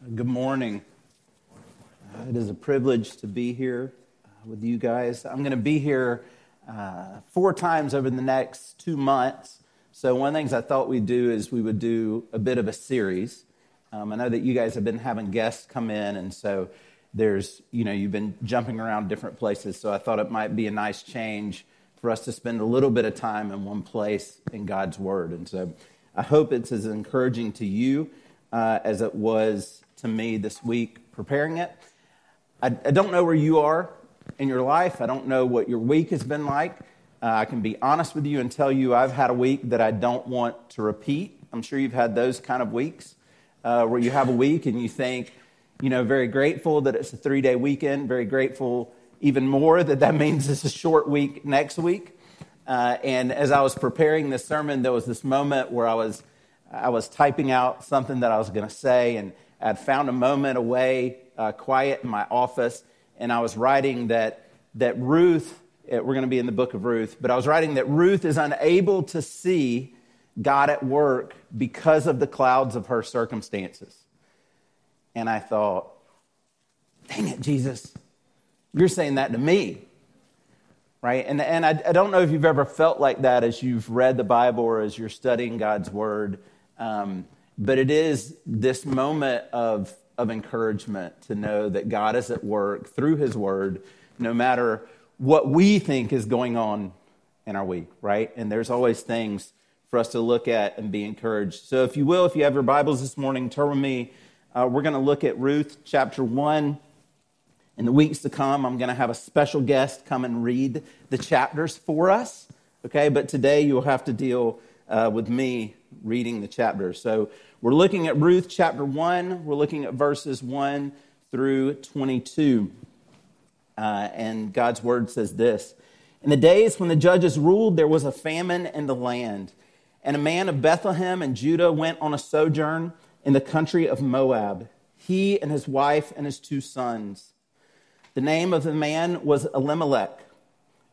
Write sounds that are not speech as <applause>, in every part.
Good morning. Uh, it is a privilege to be here uh, with you guys. I'm going to be here uh, four times over the next two months. So, one of the things I thought we'd do is we would do a bit of a series. Um, I know that you guys have been having guests come in, and so there's, you know, you've been jumping around different places. So, I thought it might be a nice change for us to spend a little bit of time in one place in God's Word. And so, I hope it's as encouraging to you uh, as it was to me this week preparing it. I, I, don't know where you are in your life. I don't know what your week has been like. Uh, I can be honest with you and tell you I've had a week that I don't want to repeat. I'm sure you've had those kind of weeks uh, where you have a week and you think, you know, very grateful that it's a three day weekend, very grateful even more that that <laughs> means it's a short week next week. Uh, and as I was preparing this sermon, there was this moment where I was, I was typing out something that I was going to say, and I'd found a moment away, uh, quiet in my office, and I was writing that, that Ruth, uh, we're going to be in the book of Ruth, but I was writing that Ruth is unable to see God at work because of the clouds of her circumstances. And I thought, dang it, Jesus, you're saying that to me. Right? And, and I, I don't know if you've ever felt like that as you've read the Bible or as you're studying God's Word. Um, but it is this moment of, of encouragement to know that God is at work through His Word, no matter what we think is going on in our week, right? And there's always things for us to look at and be encouraged. So, if you will, if you have your Bibles this morning, turn with me. Uh, we're going to look at Ruth chapter 1. In the weeks to come, I'm going to have a special guest come and read the chapters for us. Okay, but today you'll have to deal uh, with me reading the chapter. So, we're looking at Ruth chapter 1. We're looking at verses 1 through 22. Uh, and God's word says this In the days when the judges ruled, there was a famine in the land. And a man of Bethlehem and Judah went on a sojourn in the country of Moab, he and his wife and his two sons. The name of the man was Elimelech,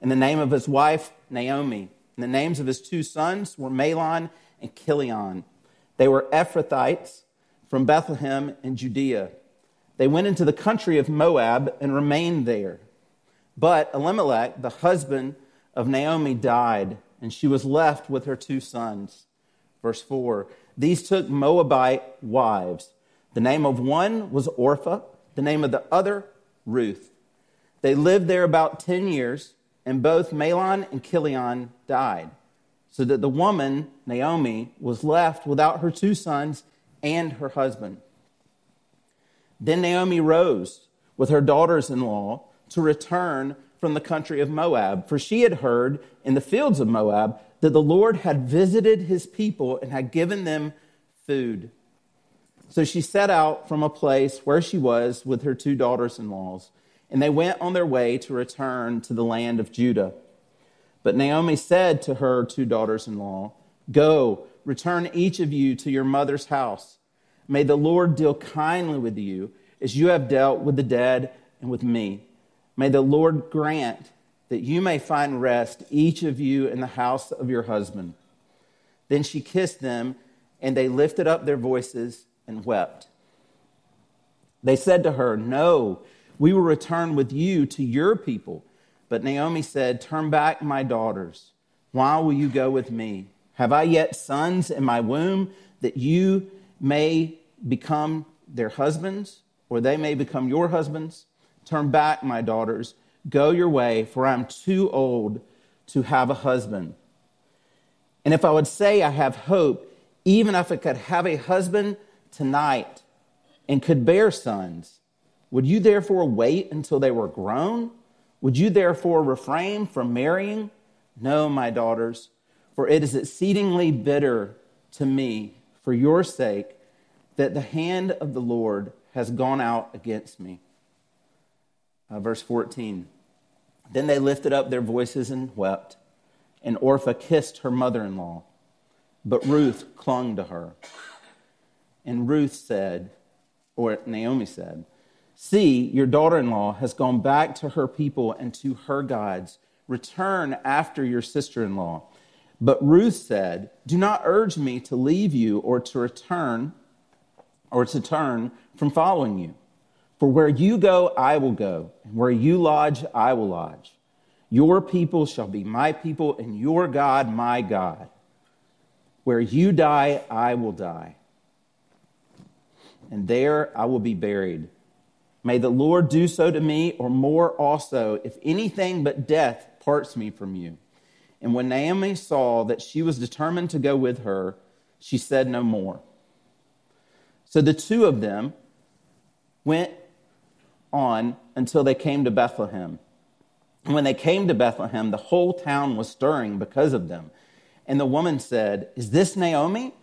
and the name of his wife, Naomi. And the names of his two sons were Mahlon and Chilion. They were Ephrathites from Bethlehem in Judea. They went into the country of Moab and remained there. But Elimelech, the husband of Naomi, died, and she was left with her two sons. Verse 4 These took Moabite wives. The name of one was Orpah, the name of the other, Ruth. They lived there about 10 years, and both Mahlon and Chilion died so that the woman, Naomi, was left without her two sons and her husband. Then Naomi rose with her daughters in law to return from the country of Moab, for she had heard in the fields of Moab that the Lord had visited his people and had given them food. So she set out from a place where she was with her two daughters in laws, and they went on their way to return to the land of Judah. But Naomi said to her two daughters in law, Go, return each of you to your mother's house. May the Lord deal kindly with you as you have dealt with the dead and with me. May the Lord grant that you may find rest, each of you in the house of your husband. Then she kissed them, and they lifted up their voices and wept. They said to her, No, we will return with you to your people but Naomi said, Turn back, my daughters. Why will you go with me? Have I yet sons in my womb that you may become their husbands, or they may become your husbands? Turn back, my daughters. Go your way, for I am too old to have a husband. And if I would say I have hope, even if I could have a husband tonight and could bear sons, would you therefore wait until they were grown? Would you therefore refrain from marrying? No, my daughters, for it is exceedingly bitter to me for your sake that the hand of the Lord has gone out against me. Uh, verse 14. Then they lifted up their voices and wept, and Orpah kissed her mother in law. But Ruth clung to her. And Ruth said, or Naomi said, See, your daughter in law has gone back to her people and to her gods. Return after your sister in law. But Ruth said, Do not urge me to leave you or to return or to turn from following you. For where you go, I will go, and where you lodge, I will lodge. Your people shall be my people, and your God, my God. Where you die, I will die, and there I will be buried. May the Lord do so to me, or more also, if anything but death parts me from you. And when Naomi saw that she was determined to go with her, she said no more. So the two of them went on until they came to Bethlehem. And when they came to Bethlehem, the whole town was stirring because of them. And the woman said, Is this Naomi?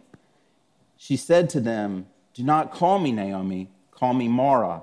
She said to them, Do not call me Naomi, call me Mara,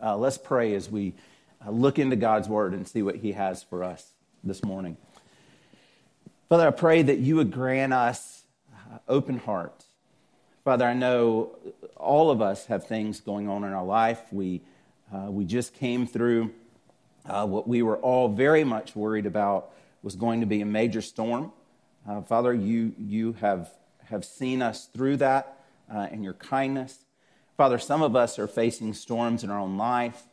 Uh, let's pray as we uh, look into God's word and see what He has for us this morning. Father, I pray that you would grant us uh, open hearts. Father, I know all of us have things going on in our life. We, uh, we just came through uh, what we were all very much worried about was going to be a major storm. Uh, Father, you, you have, have seen us through that uh, in your kindness. Father, some of us are facing storms in our own life.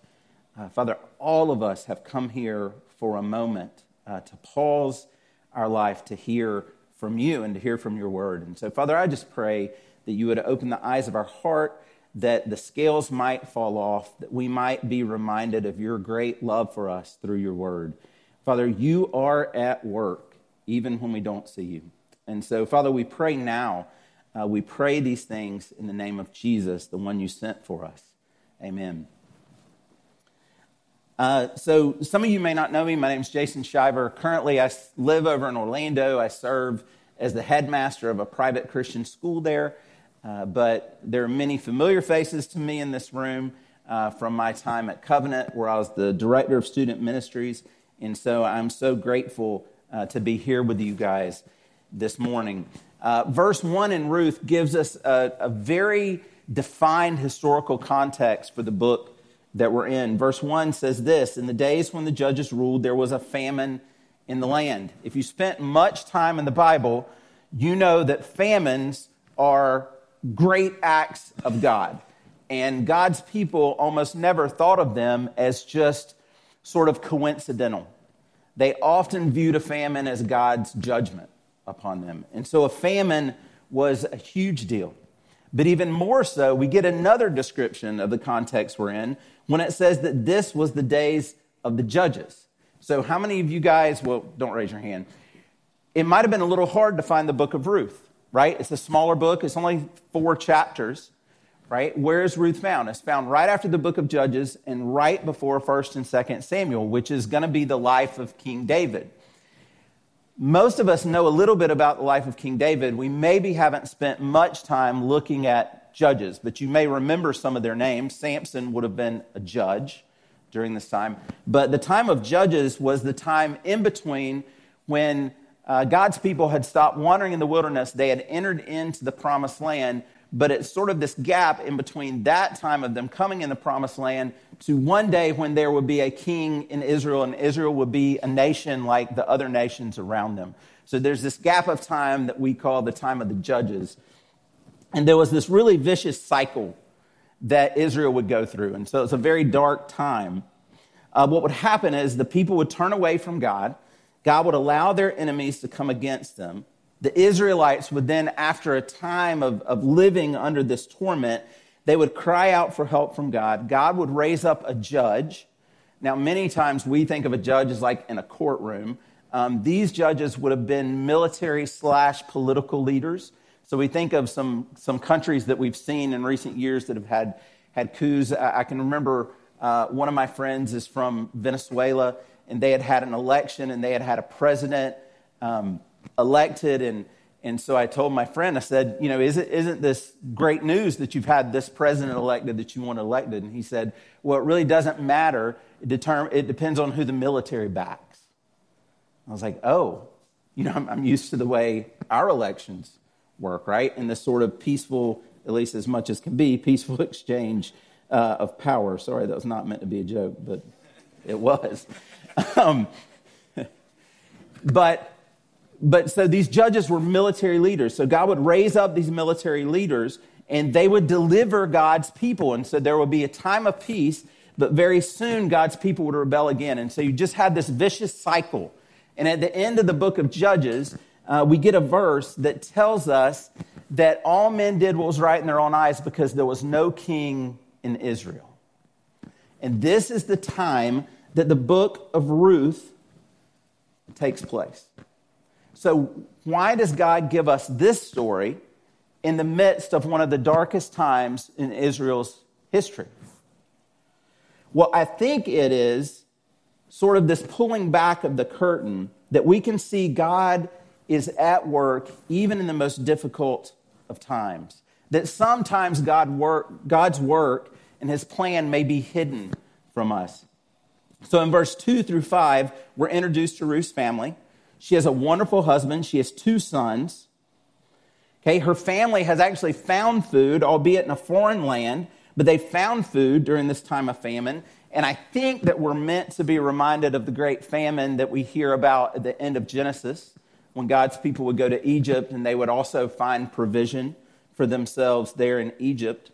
Uh, Father, all of us have come here for a moment uh, to pause our life to hear from you and to hear from your word. And so, Father, I just pray that you would open the eyes of our heart that the scales might fall off, that we might be reminded of your great love for us through your word. Father, you are at work even when we don't see you. And so, Father, we pray now. Uh, we pray these things in the name of Jesus, the one you sent for us. Amen. Uh, so, some of you may not know me. My name is Jason Shiver. Currently, I live over in Orlando. I serve as the headmaster of a private Christian school there. Uh, but there are many familiar faces to me in this room uh, from my time at Covenant, where I was the director of student ministries. And so I'm so grateful uh, to be here with you guys this morning. Uh, verse 1 in Ruth gives us a, a very defined historical context for the book that we're in. Verse 1 says this In the days when the judges ruled, there was a famine in the land. If you spent much time in the Bible, you know that famines are great acts of God. And God's people almost never thought of them as just sort of coincidental. They often viewed a famine as God's judgment upon them. And so a famine was a huge deal. But even more so, we get another description of the context we're in when it says that this was the days of the judges. So, how many of you guys, well, don't raise your hand. It might have been a little hard to find the book of Ruth right? It's a smaller book, it's only four chapters, right? Where is Ruth found? It's found right after the book of Judges and right before 1st and 2nd Samuel, which is going to be the life of King David. Most of us know a little bit about the life of King David. We maybe haven't spent much time looking at judges, but you may remember some of their names. Samson would have been a judge during this time. But the time of judges was the time in between when uh, God's people had stopped wandering in the wilderness. They had entered into the promised land, but it's sort of this gap in between that time of them coming in the promised land to one day when there would be a king in Israel and Israel would be a nation like the other nations around them. So there's this gap of time that we call the time of the judges. And there was this really vicious cycle that Israel would go through. And so it's a very dark time. Uh, what would happen is the people would turn away from God God would allow their enemies to come against them. The Israelites would then, after a time of, of living under this torment, they would cry out for help from God. God would raise up a judge. Now, many times we think of a judge as like in a courtroom. Um, these judges would have been military slash political leaders. So we think of some, some countries that we've seen in recent years that have had, had coups. I, I can remember uh, one of my friends is from Venezuela and they had had an election and they had had a president um, elected and And so I told my friend, I said, you know, is it, isn't this great news that you've had this president elected that you want elected? And he said, well, it really doesn't matter. It, determ- it depends on who the military backs. I was like, oh, you know, I'm, I'm used to the way our elections work, right? In this sort of peaceful, at least as much as can be, peaceful <laughs> exchange uh, of power. Sorry, that was not meant to be a joke, but it was. <laughs> Um, <laughs> but but so these judges were military leaders. So God would raise up these military leaders and they would deliver God's people. And so there would be a time of peace, but very soon God's people would rebel again. And so you just had this vicious cycle. And at the end of the book of Judges, uh, we get a verse that tells us that all men did what was right in their own eyes because there was no king in Israel. And this is the time that the book of Ruth takes place. So, why does God give us this story in the midst of one of the darkest times in Israel's history? Well, I think it is sort of this pulling back of the curtain that we can see God is at work even in the most difficult of times. That sometimes God work, God's work and his plan may be hidden from us. So in verse 2 through 5, we're introduced to Ruth's family. She has a wonderful husband. She has two sons. Okay, her family has actually found food, albeit in a foreign land, but they found food during this time of famine. And I think that we're meant to be reminded of the great famine that we hear about at the end of Genesis, when God's people would go to Egypt and they would also find provision for themselves there in Egypt.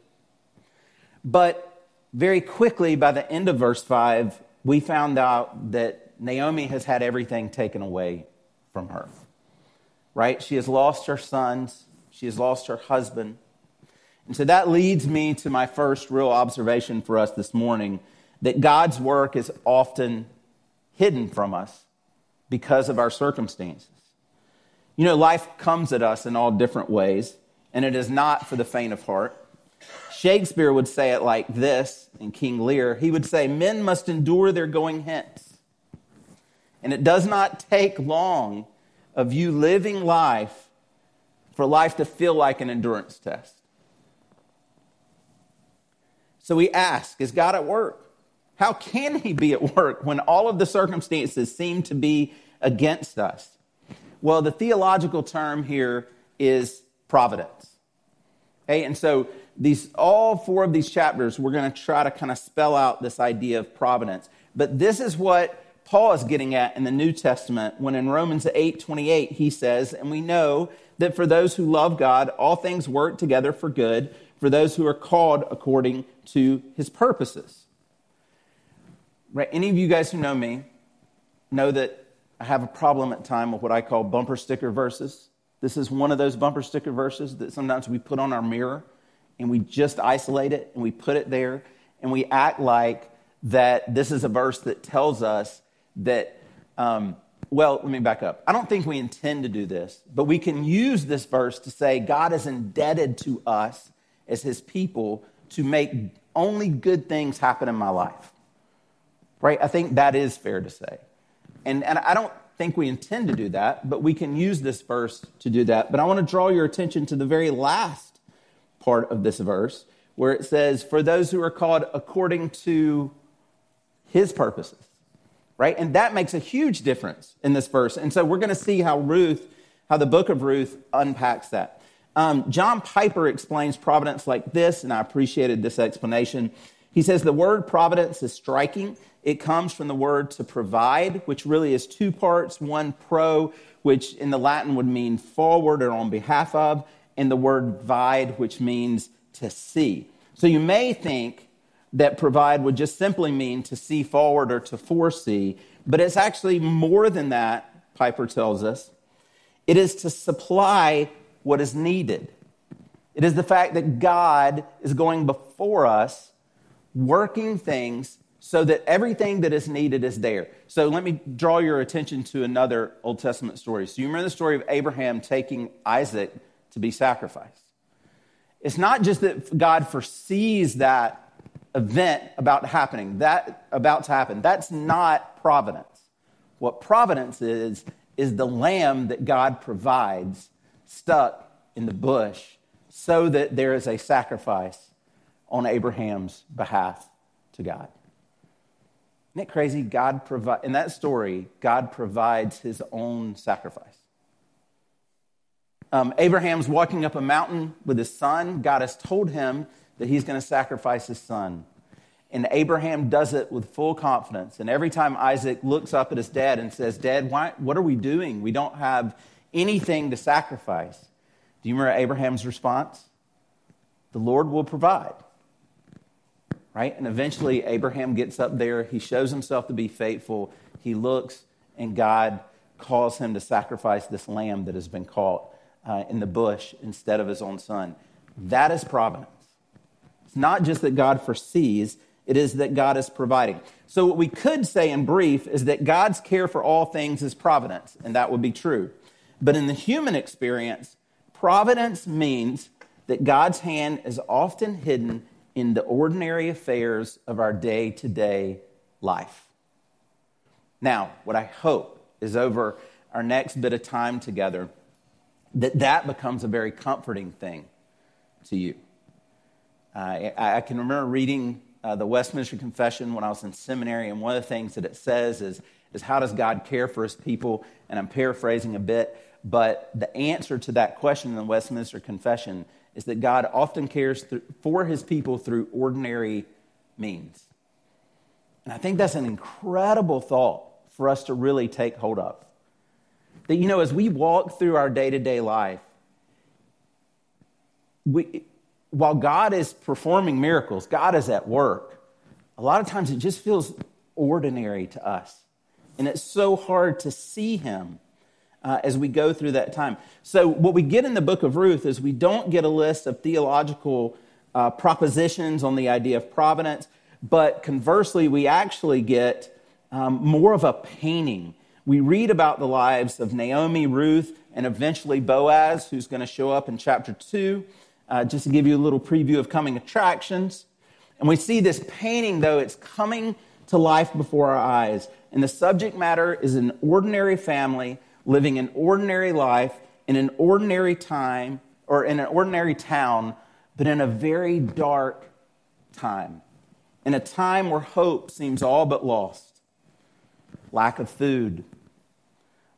But very quickly, by the end of verse 5, we found out that Naomi has had everything taken away from her. Right? She has lost her sons, she has lost her husband. And so that leads me to my first real observation for us this morning that God's work is often hidden from us because of our circumstances. You know, life comes at us in all different ways, and it is not for the faint of heart. Shakespeare would say it like this in King Lear. He would say, Men must endure their going hence. And it does not take long of you living life for life to feel like an endurance test. So we ask, is God at work? How can he be at work when all of the circumstances seem to be against us? Well, the theological term here is providence. Okay, and so these all four of these chapters, we're going to try to kind of spell out this idea of providence. But this is what Paul is getting at in the New Testament when in Romans 8 28 he says, And we know that for those who love God, all things work together for good for those who are called according to his purposes. Right? Any of you guys who know me know that I have a problem at time with what I call bumper sticker verses. This is one of those bumper sticker verses that sometimes we put on our mirror and we just isolate it and we put it there and we act like that this is a verse that tells us that, um, well, let me back up. I don't think we intend to do this, but we can use this verse to say God is indebted to us as his people to make only good things happen in my life. Right? I think that is fair to say. And, and I don't think we intend to do that, but we can use this verse to do that. But I want to draw your attention to the very last part of this verse where it says, For those who are called according to his purposes, right? And that makes a huge difference in this verse. And so we're going to see how Ruth, how the book of Ruth unpacks that. Um, John Piper explains providence like this, and I appreciated this explanation. He says the word providence is striking. It comes from the word to provide, which really is two parts one pro, which in the Latin would mean forward or on behalf of, and the word vide, which means to see. So you may think that provide would just simply mean to see forward or to foresee, but it's actually more than that, Piper tells us. It is to supply what is needed. It is the fact that God is going before us, working things so that everything that is needed is there. So let me draw your attention to another Old Testament story. So you remember the story of Abraham taking Isaac to be sacrificed. It's not just that God foresees that event about happening, that about to happen. That's not providence. What providence is, is the lamb that God provides stuck in the bush so that there is a sacrifice on Abraham's behalf to God. Isn't it crazy? God provide in that story, God provides his own sacrifice. Um, Abraham's walking up a mountain with his son. God has told him that he's going to sacrifice his son. And Abraham does it with full confidence. And every time Isaac looks up at his dad and says, Dad, why, what are we doing? We don't have anything to sacrifice. Do you remember Abraham's response? The Lord will provide. Right? And eventually, Abraham gets up there. He shows himself to be faithful. He looks, and God calls him to sacrifice this lamb that has been caught uh, in the bush instead of his own son. That is providence. It's not just that God foresees, it is that God is providing. So, what we could say in brief is that God's care for all things is providence, and that would be true. But in the human experience, providence means that God's hand is often hidden in the ordinary affairs of our day to day life. Now, what I hope is over our next bit of time together, that that becomes a very comforting thing to you. Uh, I, I, can remember reading uh, the Westminster Confession when I was in seminary, and one of the things that it says is, is how does God care for his people? And I'm paraphrasing a bit, but the answer to that question in the Westminster Confession is that God often cares for his people through ordinary means. And I think that's an incredible thought for us to really take hold of. That, you know, as we walk through our day to day life, we, while God is performing miracles, God is at work, a lot of times it just feels ordinary to us. And it's so hard to see Him uh, as we go through that time. So, what we get in the book of Ruth is we don't get a list of theological uh, propositions on the idea of providence, but conversely, we actually get um, more of a painting. We read about the lives of Naomi, Ruth, and eventually Boaz, who's going to show up in chapter 2, uh, just to give you a little preview of coming attractions. And we see this painting, though, it's coming to life before our eyes. And the subject matter is an ordinary family living an ordinary life in an ordinary time or in an ordinary town, but in a very dark time. In a time where hope seems all but lost. Lack of food,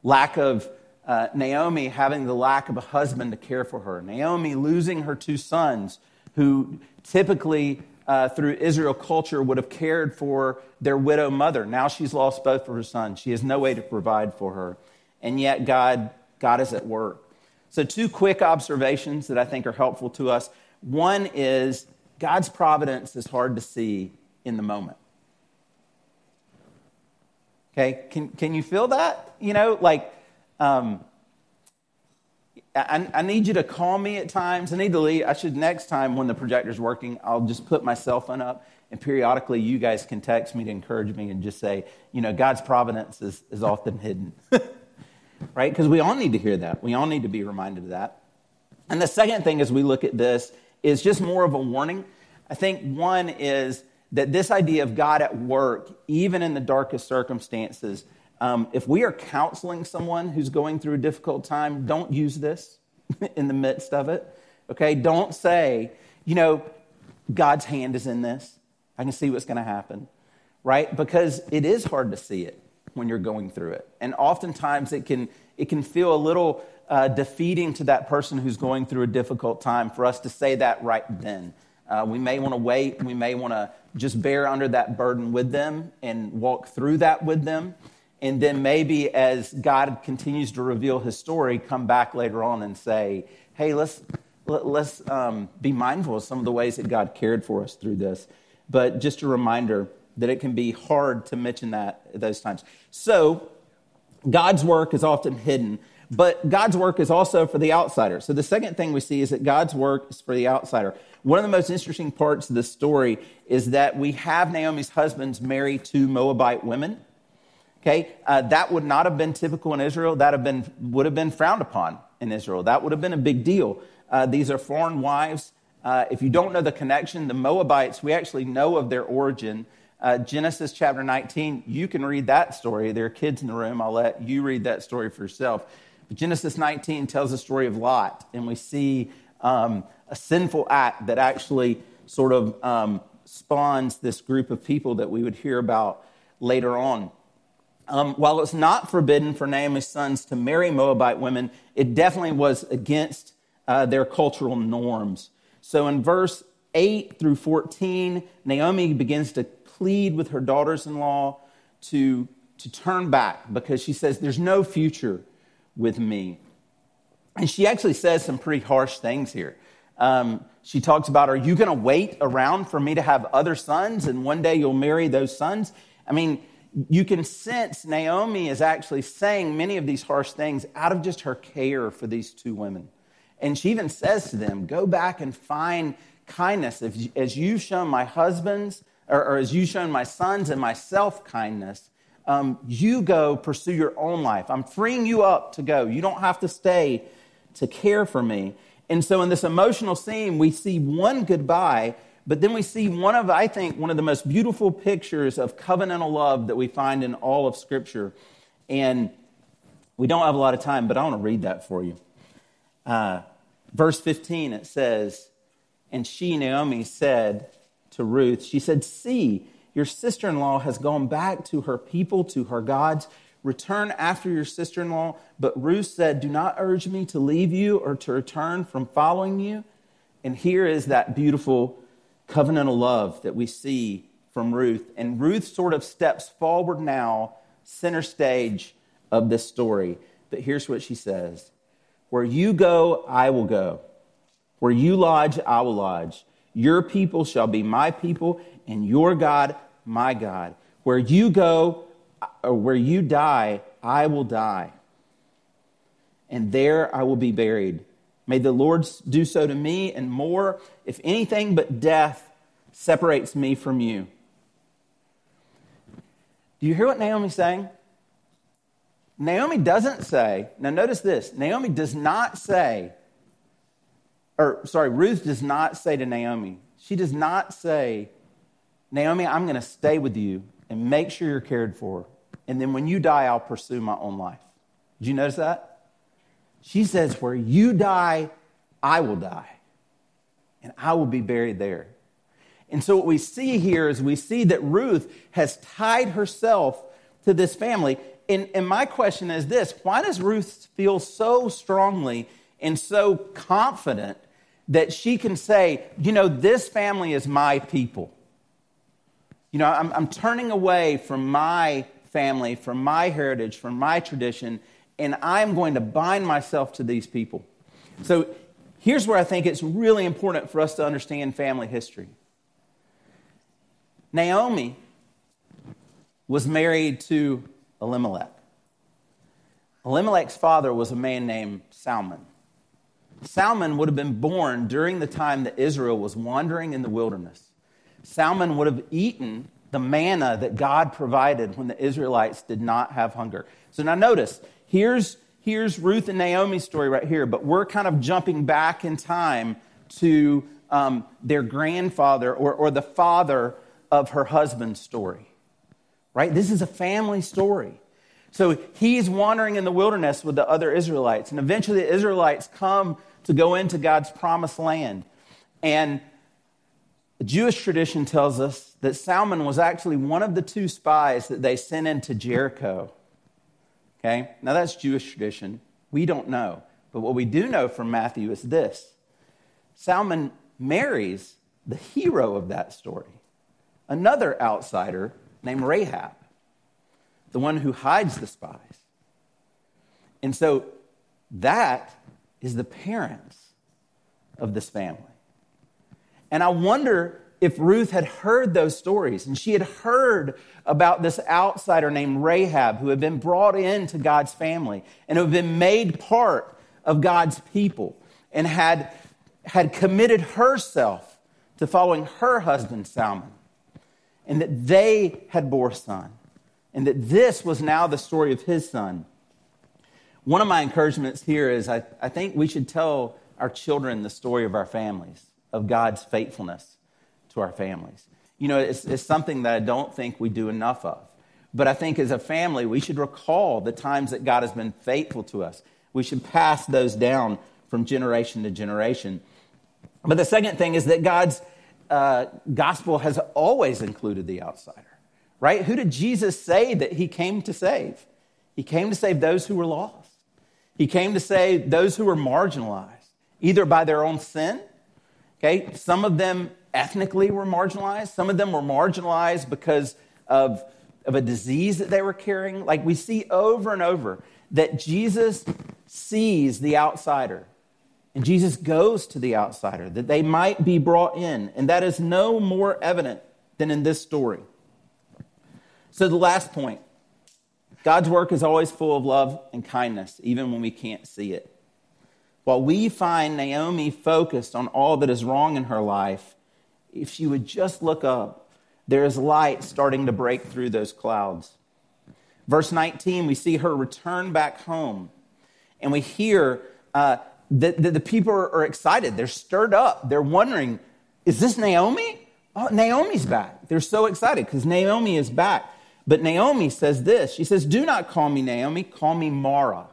lack of uh, Naomi having the lack of a husband to care for her, Naomi losing her two sons, who typically uh, through Israel culture would have cared for their widow mother. Now she's lost both of her sons. She has no way to provide for her and yet God, God is at work. So, two quick observations that I think are helpful to us. One is God's providence is hard to see in the moment. Okay, can, can you feel that? You know, like, um, I, I, need you to call me at times. I need to leave. I should, next time when the projector's working, I'll just put my cell phone up and periodically you guys can text me to encourage me and just say, you know, God's providence is, is often hidden. <laughs> right? Because we all need to hear that. We all need to be reminded of that. And the second thing as we look at this is just more of a warning. I think one is that this idea of God at work, even in the darkest circumstances, um, if we are counseling someone who's going through a difficult time, don't use this <laughs> in the midst of it. Okay? Don't say, you know, God's hand is in this. I can see what's going to happen, right? Because it is hard to see it when you're going through it. And oftentimes it can, it can feel a little uh, defeating to that person who's going through a difficult time for us to say that right then. Uh, we may want to wait. We may want to just bear under that burden with them and walk through that with them. And then maybe as God continues to reveal his story, come back later on and say, hey, let's, let, let's um, be mindful of some of the ways that God cared for us through this. But just a reminder, that it can be hard to mention that at those times. So, God's work is often hidden, but God's work is also for the outsider. So, the second thing we see is that God's work is for the outsider. One of the most interesting parts of this story is that we have Naomi's husbands marry two Moabite women. Okay, uh, that would not have been typical in Israel. That have been, would have been frowned upon in Israel. That would have been a big deal. Uh, these are foreign wives. Uh, if you don't know the connection, the Moabites, we actually know of their origin uh, Genesis chapter 19, you can read that story. There are kids in the room. I'll let you read that story for yourself. But Genesis 19 tells the story of Lot, and we see um, a sinful act that actually sort of um, spawns this group of people that we would hear about later on. Um, while it's not forbidden for Naomi's sons to marry Moabite women, it definitely was against uh, their cultural norms. So in verse 8 through 14, Naomi begins to plead with her daughters in law to, to turn back because she says, There's no future with me. And she actually says some pretty harsh things here. Um, she talks about, Are you going to wait around for me to have other sons and one day you'll marry those sons? I mean, you can sense Naomi is actually saying many of these harsh things out of just her care for these two women. And she even says to them, Go back and find kindness as you've shown my husbands, or, or as you've shown my sons and myself kindness. Um, you go pursue your own life. I'm freeing you up to go. You don't have to stay to care for me. And so, in this emotional scene, we see one goodbye but then we see one of, I think, one of the most beautiful pictures of covenantal love that we find in all of Scripture. And we don't have a lot of time, but I want to read that for you. Uh, verse 15, it says, And she, Naomi, said to Ruth, She said, See, your sister in law has gone back to her people, to her gods. Return after your sister in law. But Ruth said, Do not urge me to leave you or to return from following you. And here is that beautiful covenantal love that we see from Ruth. And Ruth sort of steps forward now, center stage of this story. But here's what she says Where you go, I will go. Where you lodge, I will lodge. Your people shall be my people, and your God, my God. Where you go, or where you die, I will die. And there I will be buried. May the Lord do so to me and more, if anything but death separates me from you. Do you hear what Naomi's saying? Naomi doesn't say, now notice this Naomi does not say, or sorry, Ruth does not say to Naomi, she does not say, Naomi, I'm going to stay with you and make sure you're cared for. And then when you die, I'll pursue my own life. Did you notice that? She says, Where you die, I will die, and I will be buried there. And so, what we see here is we see that Ruth has tied herself to this family. And, and my question is this why does Ruth feel so strongly and so confident that she can say, you know, this family is my people? You know, I'm, I'm turning away from my family, from my heritage, from my tradition, and I'm going to bind myself to these people. So here's where I think it's really important for us to understand family history. Naomi was married to Elimelech. Elimelech's father was a man named Salmon. Salmon would have been born during the time that Israel was wandering in the wilderness. Salmon would have eaten the manna that God provided when the Israelites did not have hunger. So now notice, Here's, here's Ruth and Naomi's story right here, but we're kind of jumping back in time to um, their grandfather or, or the father of her husband's story. Right? This is a family story. So he's wandering in the wilderness with the other Israelites, and eventually the Israelites come to go into God's promised land. And Jewish tradition tells us that Salmon was actually one of the two spies that they sent into Jericho Okay? Now that's Jewish tradition. We don't know. But what we do know from Matthew is this Salmon marries the hero of that story, another outsider named Rahab, the one who hides the spies. And so that is the parents of this family. And I wonder if Ruth had heard those stories and she had heard about this outsider named Rahab who had been brought into God's family and who had been made part of God's people and had, had committed herself to following her husband Salmon and that they had bore son and that this was now the story of his son. One of my encouragements here is I, I think we should tell our children the story of our families, of God's faithfulness to our families. You know, it's, it's something that I don't think we do enough of. But I think as a family, we should recall the times that God has been faithful to us. We should pass those down from generation to generation. But the second thing is that God's uh, gospel has always included the outsider, right? Who did Jesus say that he came to save? He came to save those who were lost. He came to save those who were marginalized, either by their own sin. Okay, some of them ethnically were marginalized, some of them were marginalized because of, of a disease that they were carrying. Like we see over and over that Jesus sees the outsider. And Jesus goes to the outsider that they might be brought in. And that is no more evident than in this story. So, the last point God's work is always full of love and kindness, even when we can't see it. While we find Naomi focused on all that is wrong in her life, if she would just look up, there is light starting to break through those clouds. Verse 19, we see her return back home, and we hear uh, that, that the people are, are excited. They're stirred up. They're wondering, is this Naomi? Oh, Naomi's back. They're so excited because Naomi is back. But Naomi says this She says, Do not call me Naomi, call me Mara.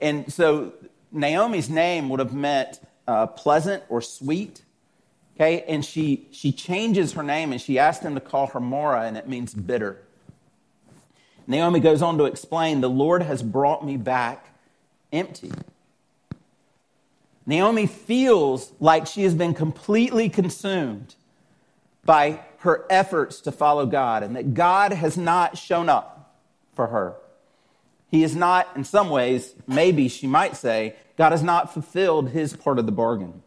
And so Naomi's name would have meant uh, pleasant or sweet. Okay, and she, she changes her name and she asks them to call her Mara, and it means bitter. Naomi goes on to explain, The Lord has brought me back empty. Naomi feels like she has been completely consumed by her efforts to follow God and that God has not shown up for her. He is not, in some ways, maybe she might say, God has not fulfilled his part of the bargain.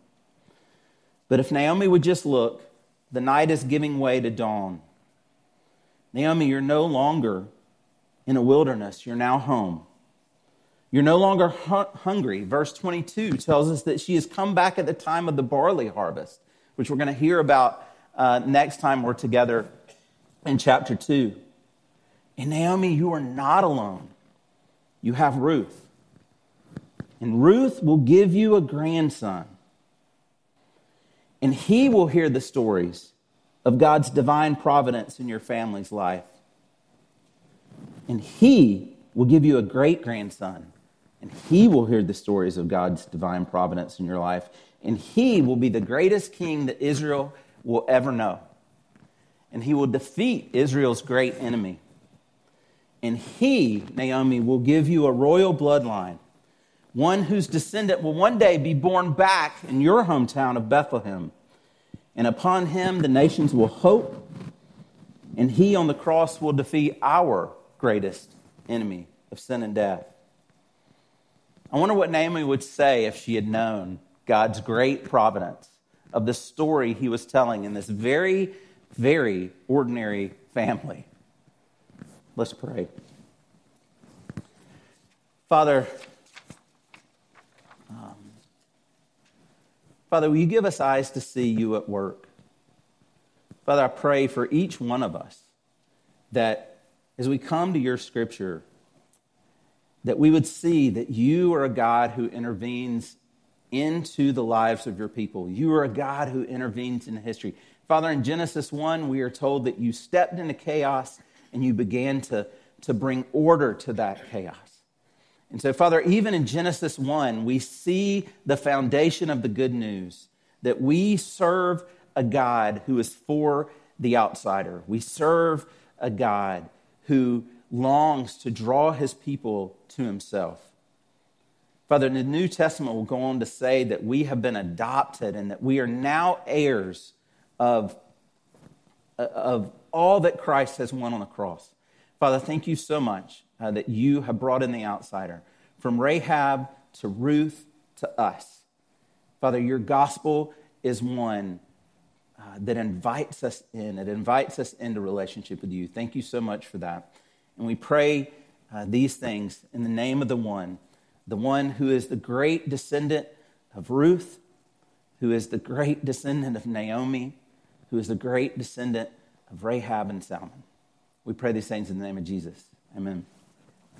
But if Naomi would just look, the night is giving way to dawn. Naomi, you're no longer in a wilderness, you're now home. You're no longer hungry. Verse 22 tells us that she has come back at the time of the barley harvest, which we're going to hear about uh, next time we're together in chapter 2. And Naomi, you are not alone. You have Ruth. And Ruth will give you a grandson. And he will hear the stories of God's divine providence in your family's life. And he will give you a great grandson and he will hear the stories of God's divine providence in your life. And he will be the greatest king that Israel will ever know. And he will defeat Israel's great enemy. And he, Naomi, will give you a royal bloodline, one whose descendant will one day be born back in your hometown of Bethlehem. And upon him, the nations will hope, and he on the cross will defeat our greatest enemy of sin and death. I wonder what Naomi would say if she had known God's great providence of the story he was telling in this very, very ordinary family. Let's pray. Father, Father, will you give us eyes to see you at work? Father, I pray for each one of us that as we come to your scripture, that we would see that you are a God who intervenes into the lives of your people. You are a God who intervenes in history. Father, in Genesis 1, we are told that you stepped into chaos and you began to, to bring order to that chaos. And so, Father, even in Genesis 1, we see the foundation of the good news that we serve a God who is for the outsider. We serve a God who longs to draw his people to himself. Father, in the New Testament will go on to say that we have been adopted and that we are now heirs of, of all that Christ has won on the cross. Father, thank you so much uh, that you have brought in the outsider from Rahab to Ruth to us. Father, your gospel is one uh, that invites us in, it invites us into relationship with you. Thank you so much for that. And we pray uh, these things in the name of the one, the one who is the great descendant of Ruth, who is the great descendant of Naomi, who is the great descendant of Rahab and Salmon. We pray these things in the name of Jesus. Amen.